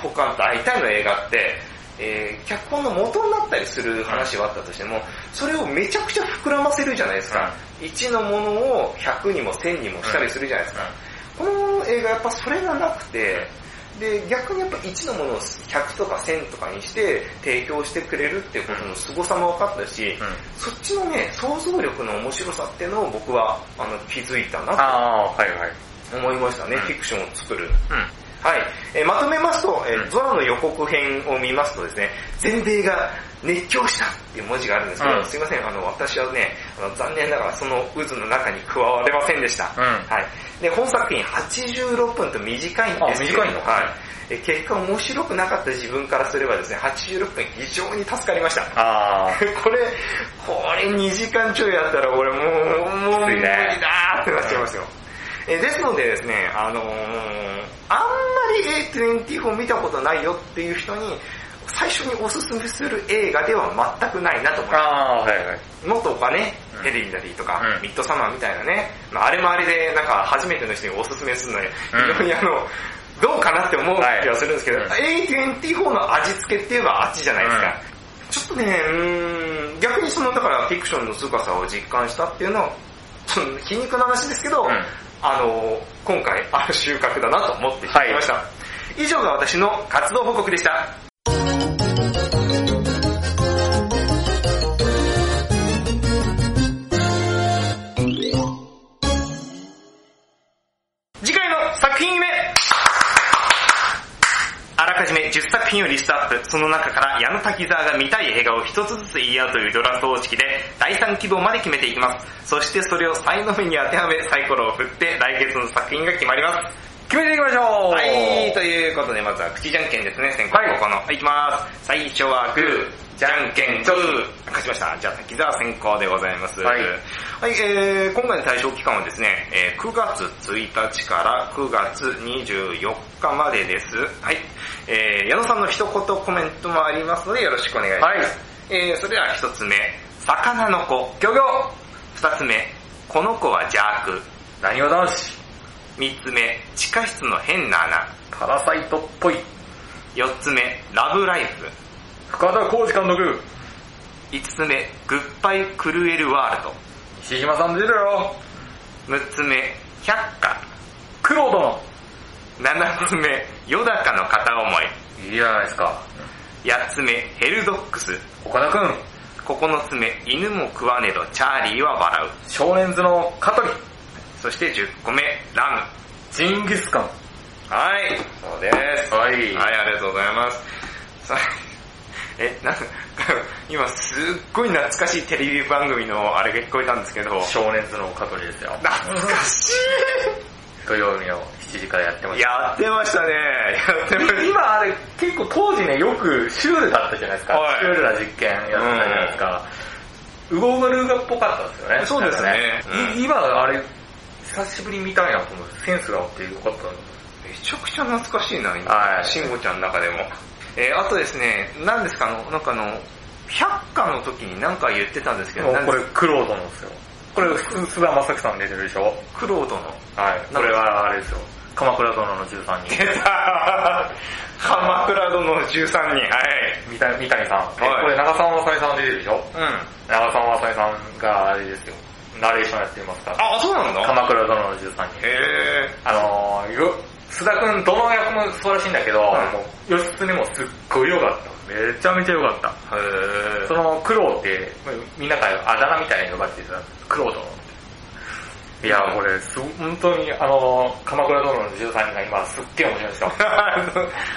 他の大体の映画って、えー、脚本の元になったりする話はあったとしても、それをめちゃくちゃ膨らませるじゃないですか。うん、1のものを100にも1000にもしたりするじゃないですか。うん、この映画やっぱそれがなくて、で、逆にやっぱ1のものを100とか1000とかにして提供してくれるっていうことの凄さも分かったし、うん、そっちのね、想像力の面白さっていうのを僕はあの気づいたなと、はいはい、思いましたね、フィクションを作る。はい。えーまとめますと、えーうんゾラの予告編を見ますとですね、全米が熱狂したっていう文字があるんですけど、うんすいません、あの、私はね、あの残念ながらその渦の中に加われませんでした。うんはい。で、本作品86分と短いんですけどあ短いの？はい。えー結果面白くなかった自分からすればですね、86分非常に助かりました。あ これ、これ2時間ちょいやったら俺もう、もう無理だーってなっちゃいますよ。えーですのでですね、あのー、あんまり A24 見たことないよっていう人に、最初におすすめする映画では全くないなと思いあ。ます。ああ、はいはい。のとかねうん、ヘレディタリーとか、うんミッドサマーみたいなね、まあ、あれもあれでなんか初めての人におすすめするのに、うん非常にあの、どうかなって思う気がするんですけど、はい A24 の味付けって言えばあっちじゃないですか。うんちょっとね、うーん、逆にその、だからフィクションの凄さを実感したっていうのは、その皮肉な話ですけど、うんあの、今回、ある収穫だなと思ってしまいました。以上が私の活動報告でした。その中から矢野滝沢が見たい映画を一つずつ言い合うというドラ方式で第3希望まで決めていきます。そしてそれを才能目に当てはめサイコロを振って来月の作品が決まります。決めていきましょうはい、ということでまずは口じゃんけんですね、先行はい後攻の。はい、いきます。最初はグー、じゃんけんグー。勝ちました。じゃあ滝沢先行でございます。はいはい、えー、今回の対象期間はですね、えー9月1日から9月24日までです。はい、えー、矢野さんの一言コメントもありますのでよろしくお願いします。はい。えー、それでは一つ目、魚の子。ギョギョ二つ目、この子は邪悪。何わ男子三つ目、地下室の変な穴。パラサイトっぽい。四つ目、ラブライフ。深田浩二監督。五つ目、グッバイクルエルワールド。石島さん出るよ。六つ目、百花。クロード七つ目、ヨダカの片思い。の。いいじゃないですか。八つ目、ヘルドックス。岡田くん。九つ目、犬も食わねどチャーリーは笑う。少年図の香取。そして十個目、ラジンギスカン。ム。はい、そうです。はいはい、ありがとうございます。さえ、なんか、今すっごい懐かしいテレビ番組のあれが聞こえたんですけど、少年図の香取ですよ。懐かし土曜日の7時からやってまいす。やってましたね。やってました。今あれ結構当時ねよくシュールだったじゃないですか。はいシュールな実験やってたじゃないですか。ウゴガルーガっぽかったですよね。そうですねなんかい今あれ久しぶりに見たいなと思ってセンスがあってよかったんめちゃくちゃ懐かしいな、今。はい慎吾ちゃんの中でも。えー、あとですね、何ですか、あの、なんかあの、百花の時に何か言ってたんですけど、これクロードなんですよ。これ菅田将暉さん出てるでしょ？クロードの。はい。これはあれですよ。鎌倉殿の13人。出た 鎌倉殿の13人、はい。三谷さん。えはいこれ長澤まさみさん出てるでしょ？うん。長澤まさみさんがあれですよ。ナレーションやってますから。あ、そうなんだ鎌倉殿の13人。へあのー、よ、須田くんどの役も素晴らしいんだけど、はいもう、義経もすっごい良かった。めちゃめちゃ良かった。その苦労って、みんなからあだ名みたいに呼ばれてた、苦労殿って。いや、これ、す本当に、あのー、鎌倉殿の13人が今すっげえ面白いですよ。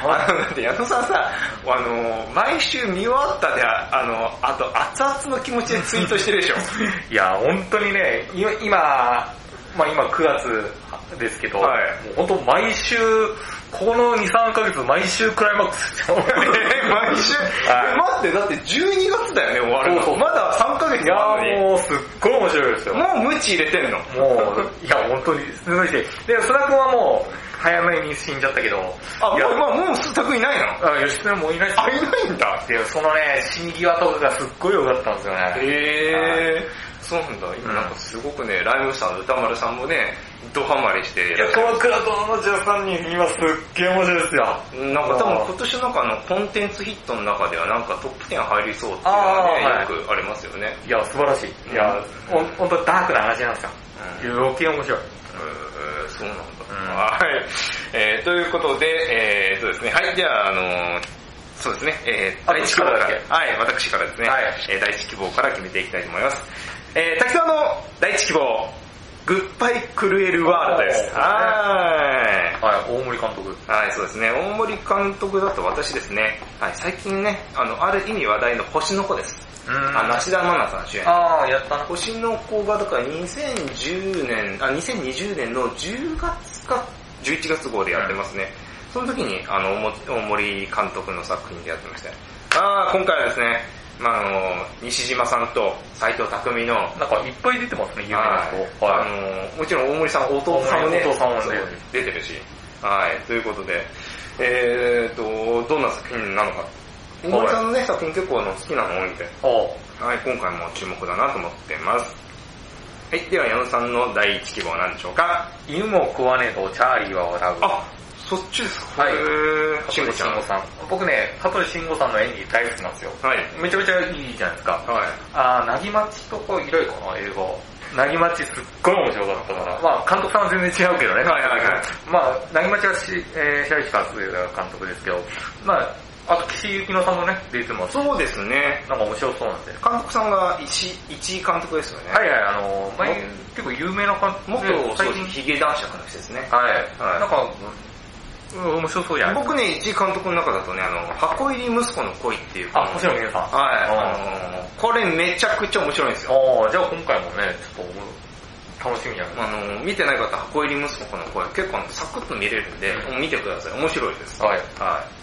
あの、だって矢野さんさ、あの、毎週見終わったで、あの、あと熱々の気持ちでツイートしてるでしょ。いや、本当にね、い今、まあ今9月ですけど、はいもう本当毎週、この2、3ヶ月毎週クライマックスですよ。え毎週、はいえ待って、だって12月だよね、終わるの。そうそうまだ3ヶ月いやあるのに。もうすっごい面白いですよ。もう無知入れてんの？もう、いや、本当に、すごいし、で、須田君はもう、早めに死んじゃったけど、あ、いやもう、もう、もう、スタいないの？あ吉田もういないあ、いないんだ。で、そのね、死に際とかがすっごい良かったんですよね。へえー、そうなんだ。今なんかすごくね、ライムスターの歌丸さんもね、ドハマりしていや、鎌倉殿の13人、今すっげえ面白いですよ。なんか多分今年なんかあのコンテンツヒットの中ではなんかトップ10入りそうっていうのはね、よくありますよね。いや、素晴らしい。いや、ほんほんとダークな話なんですよ。余計面白い。えーそうなんだ。うんはい。えーということで、えー、そうですね。はい、じゃあ、あのーそうですね。えー、あ第一希望から。はい、私からですね。はいえー第一希望から決めていきたいと思います。えー、滝沢の第一希望。グッバイクルエルワールドです。はい。はい、大森監督。はい、そうですね。大森監督だと私ですね、はい、最近ね、あの、ある意味話題の星の子です。うんあ、梨田愛菜さん主演。あー、やったな。星の子が、だから2010年、あ、2020年の10月か11月号でやってますね。その時に、あの、大森監督の作品でやってました。あー、今回はですね、まあ、あの、西島さんと斎藤匠の、なんかいっぱい出てますね、有名なはい人。あの、もちろん大森さん、弟さんもね、弟さんもね出てるし。はい、ということで、えーと、どんな作品なのか。大森さんのね、作品結構あの好きなの多いんで、おはい、今回も注目だなと思ってます。はい、では矢野さんの第一希望は何でしょうか？犬も食わねえとチャーリーは笑う。あ、そっちですか？はい慎吾ちゃん。はさん。僕ね、香取慎吾さんの演技大好きなんですよ。い。めちゃめちゃいいじゃないですか。はい。あー、なぎまちとか以来かな、映画。なぎまちすっごい面白かったから。まあ、監督さんは全然違うけどね。はいはいはいまあ、なぎまちはし、えー、白石和也が監督ですけど、まあ、あと岸井ゆきのさんもね、出てます。そうですね。なんか面白そうなんで。監督さんが一一位監督ですよね。はいはい、あの、前も、結構有名な監督元、そう最近。ヒゲ男爵の人ですね。はい。はいなんか、うん、面白そうじゃない僕ね、一位監督の中だとね、あの、箱入り息子の恋っていう。あ、星野源さん。はい。これめちゃくちゃ面白いんですよ。ああ、じゃあ今回もね、ちょっと楽しみじゃないあの、見てない方、箱入り息子の声、結構サクッと見れるんで、うん見てください。面白いです。はい。はい。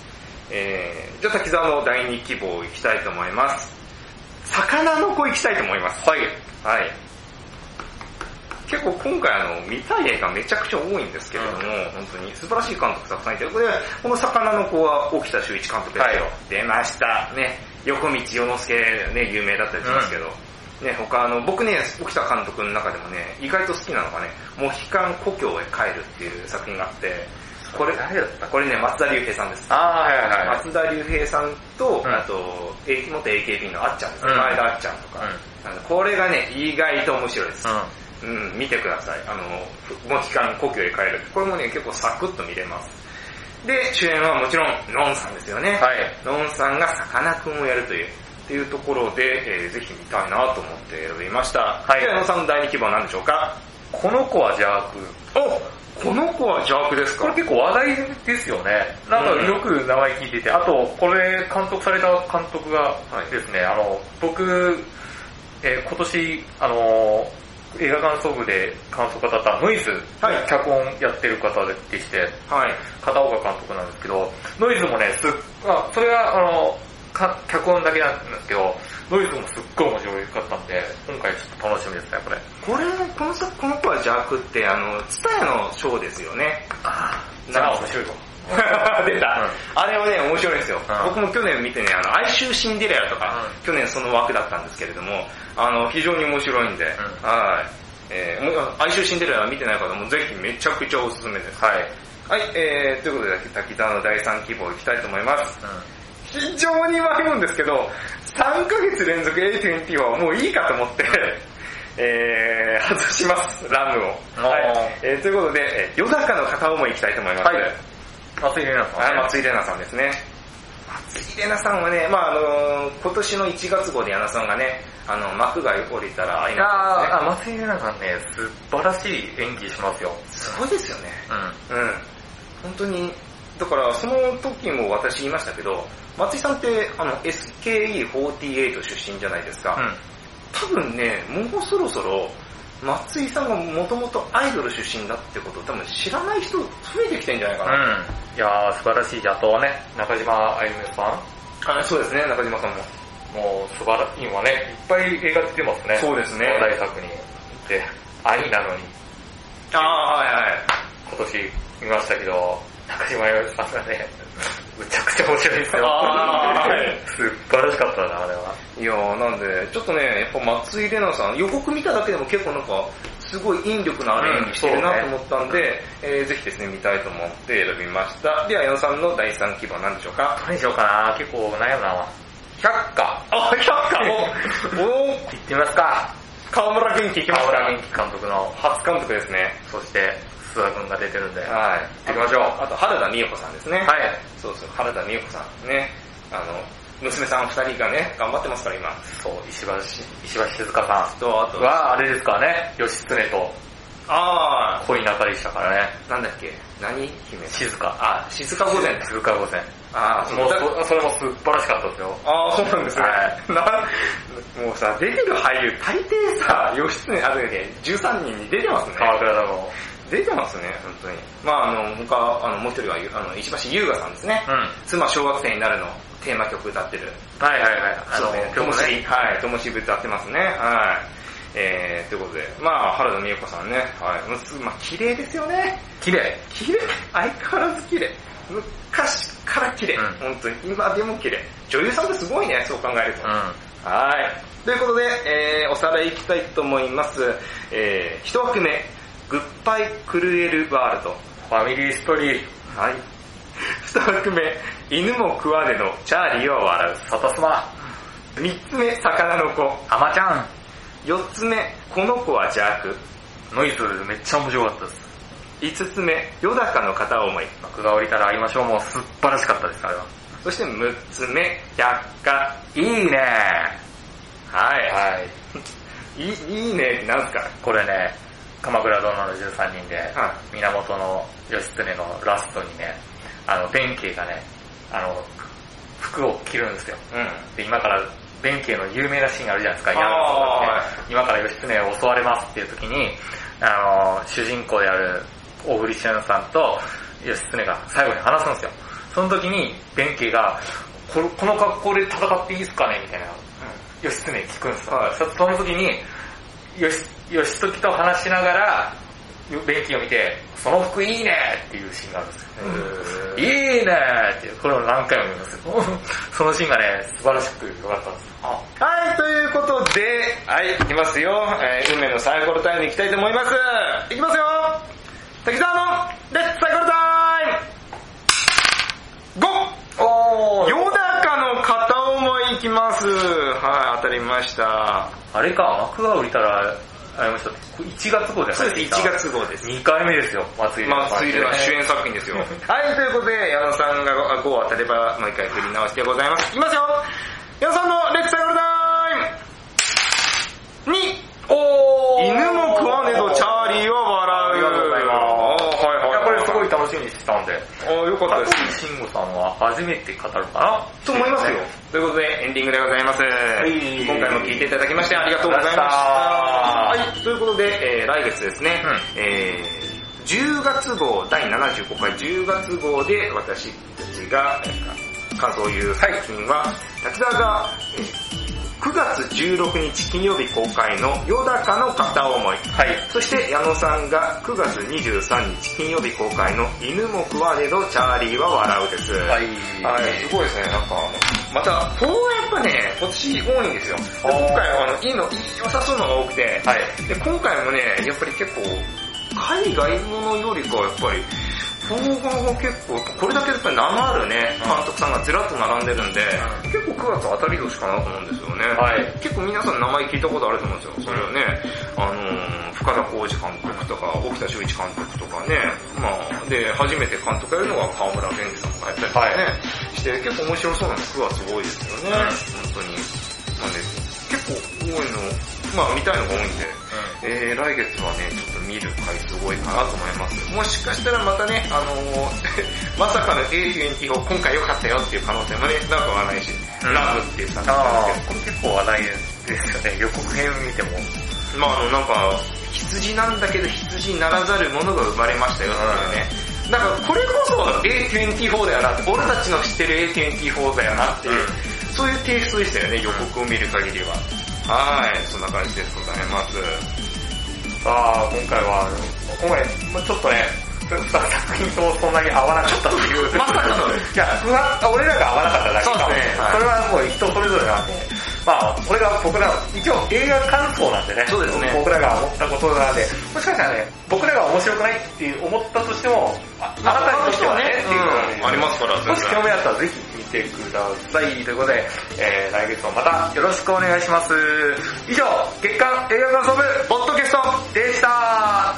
えー、じゃあ滝沢の第二希望いきたいと思います。魚の子行きたいと思います。はい。はい。結構今回あの、見たい映画めちゃくちゃ多いんですけれども、本当に素晴らしい監督たくさんいて、これ、この魚の子は沖田修一監督ですよ。はい出ました。ね、横道世之助ね、有名だったりしますけど、ね、他あの、僕ね、沖田監督の中でもね、意外と好きなのがね、モヒカン故郷へ帰るっていう作品があって、これ、誰だったこれね、松田龍平さんです。ああ、はいはいはい。松田龍平さんと、うん。あと、え元 AKB のあっちゃんですね、うん。前田あっちゃんとか、あのこれがね、意外と面白いです。ううん、見てください。あの、もう期間故郷へ帰る。これもね、結構サクッと見れます。で、主演はもちろん、ノンさんですよね。ん。はい。ノンさんがさかなクンをやるという、っていうところで、えーぜひ見たいなと思って選びました。はいで、ノンさんの第二希望は何でしょうか？この子は邪悪。おこの子は邪悪ですか？これ結構話題ですよね。なんかよく名前聞いてて、あと、これ監督された監督がはいですね、あの、僕、えー今年、あの、映画感想部で感想語ったノイズ、はい脚本やってる方でして、はい。片岡監督なんですけど、ノイズもね、すっ、あ、それはあの、か脚本だけなんですけど、ノイズもすっごい面白かったんで、今回ちょっと楽しみですね、これ。これ、この作、この子は邪悪って、あの、ツタヤのショーですよね。あじゃあ面白いわ。出た、あれはね、面白いんですよ。うん僕も去年見てね、あの、哀愁シンデレラとか、うん去年その枠だったんですけれども、あの、非常に面白いんで、んはい。えー、もう哀愁シンデレラ見てない方もぜひめちゃくちゃおすすめです。はい。はい、えー、ということで、滝沢の第3希望いきたいと思います。うん非常に迷うんですけど、3ヶ月連続 A20 はもういいかと思って、えー、外します、ラムを。はい。えー、ということで、えー、夜中の片思いいきたいと思います。はい松井玲奈さん、はい、松井玲奈さんですね。松井玲奈さんはね、まああの今年の1月号で矢野さんがね、あの、幕が降りたら会いいやーまあ、松井玲奈さんね、素晴らしい演技しますよ。すごいですよね。うん。うん。本当に、だからその時も私言いましたけど、松井さんってあの SKE48 出身じゃないですか。多分ね、もうそろそろ、松井さんがもともとアイドル出身だってことを多分知らない人増えてきてんじゃないかな。うん。いやー、素晴らしい。あとはね、中島あゆみさあそうですね、中島さんも。んもう素晴らしい。今ね、いっぱい映画出てますね。そうですね話題作に。で、兄なのに、ああ、はいはい。今年見ましたけど、中島あゆみさんがね、むちゃくちゃ面白いですよ。素晴らしかったな、あれは。いやーなんで、ちょっとね、やっぱ松井玲奈さん、予告見ただけでも結構なんか、すごい引力のある演技してるなと思ったんで、えーぜひですね、見たいと思って選びました。では、矢野さんの第3希望は何でしょうか何にしようかな結構悩むな。百花。あ、100か おお行ってみますか。河村元気いきますか河村元気監督の、初監督ですね。そして、須田君が出てるんで。ははい。行きましょうあと、原田美代子さんですね。い。そうそう、原田美代子さんね。あの、娘さん2人がね、頑張ってますから、今。そう、石橋、石橋静香さと、あとん、は、あれですからね、義経とあ恋仲でしたからね。ー、なんだっけ？何？姫静か。あ、静か御前だ。静か御前。あー、もうだそそれも素晴らしかったですよ。ああ、そうなんですね。はなもうさ、出てる俳優、大抵さ、義経、あのね、13人に出てますね。鎌倉殿も。出てますね、本当に。まああの、他、あの、もう一人は、あの、石橋優雅さんですね。うん。妻小学生になるのテーマ曲歌ってる。はいはいはい。そうね、、ともし、はい、ともしぶ歌ってますね。はい。えー、ということで、まあ、原田美恵子さんね、はい。まあ、綺麗ですよね。綺麗。綺麗。相変わらず綺麗。昔から綺麗。うん本当に。今でも綺麗。女優さんってすごいね、そう考えると。うん。はい。ということで、えー、おさらいいきたいと思います。えー、一枠目、グッバイクルエルワールド。ファミリーストーリー。はい。二枠目、犬も食わねのチャーリーは笑う。サタスマ。三つ目、魚の子。アマちゃん。四つ目、この子は邪悪。ノイズめっちゃ面白かったです。五つ目、よだかの片思い。幕が降りたら会いましょうもう素晴らしかったです、あれは。そして六つ目、百科。いいねはい。はい。いい、いいね、なんすか？これね、鎌倉殿の13人で、は源の義経のラストにね、あの、弁慶がね、あの、服を着るんですよ。うん。で、今から、弁慶の有名なシーンがあるじゃないですか、山の方でねはい今から義経を襲われますっていう時に、あの、主人公である大栗旬さんと義経が最後に話すんですよ。その時に弁慶が、ここの格好で戦っていいですかねみたいな、義経に聞くんですよ。はいそその時に、義義時と話しながら、弁慶を見て、その服いいねっていうシーンがあるんですよ。うんいいねっていう、これを何回も見ますよ。そのシーンがね、素晴らしく良かったんですよ。はい、ということで、はい、いきますよ。えー運命のサイコロタイムいきたいと思います。いきますよ滝沢のレッツサイコロタイム !5! おーよだかの片思いいきます。はい、当たりました。あれか、幕が降りたら、ありました。1月号でそうです、1月号です。2回目ですよ、松井まあ、水流は主演作品ですよ。はい、ということで、矢野さんが5当たれば、もう一回振り直しでございます。いきますよ矢野さんのレッツサイコロタイム !2! お犬も食わねどチャーリーはたんで。あーよかった香です。取慎吾さんは初めて語るかなと思いますよ。ということで、エンディングでございます。い今回も聞いていただきましてありがとうございました。はい、ということで、えー来月ですね、うんえー10月号、第75回10月号で私たちがえー感想を言う作品は、滝沢が、えー9月16日金曜日公開のよだかの片思い。はい。そして矢野さんが9月23日金曜日公開の犬も食わねどチャーリーは笑うです。はい。はい、すごいですね、なんか、また、フーやっぱね、今年多いんですよ。今回はあの、いいの、良さそうなのが多くて、はい。で、今回もね、やっぱり結構、海外ものよりかはやっぱり、フォロワーが結構、これだけやっぱり名のあるね、監督さんがずらっと並んでるんで、結構9月当たり年かなと思うんですよね。はい。結構皆さん名前聞いたことあると思うんですよ。それはね、あのー、深田浩二監督とか、沖田修一監督とかね、まあ、で、初めて監督やるのが河村健二さんがやったりとかね、して、結構面白そうなの9月多いですよね、本当に。なんで、結構多いの、まあ見たいのが多いんで、えー、来月はね、ちょっと見る回数多いかなと思います。もしかしたらまたね、あのー、まさかの A24 今回良かったよっていう可能性もね、なくはないし、うんラブっていう作品ですけど、これ結構話題ですよね。予告編見ても。まああのなんか、羊なんだけど羊ならざるものが生まれましたよっていうね。だからこれこそ A24 だよなって、俺たちの知ってる A24 だよなっていう、そういうテイストでしたよね、予告を見る限りは。はい、そんな感じですございます。さあ、今回は、今回、まあちょっとね、作品とそんなに合わなかったっていう。まさかの。いや、俺らが合わなかっただけかも。そね。はい。それはもう人それぞれなんで、まあ、これが僕ら、一応映画感想なんでね、そうですね。僕らが思ったことなんで、もしかしたらね、僕らが面白くないって思ったとしても、ああなたにとってはね、っていうのがありますから、もし興味あったらぜひ見てください。ということで、えー、来月もまたよろしくお願いします。以上、月刊映画感想部、ポッドキャストでした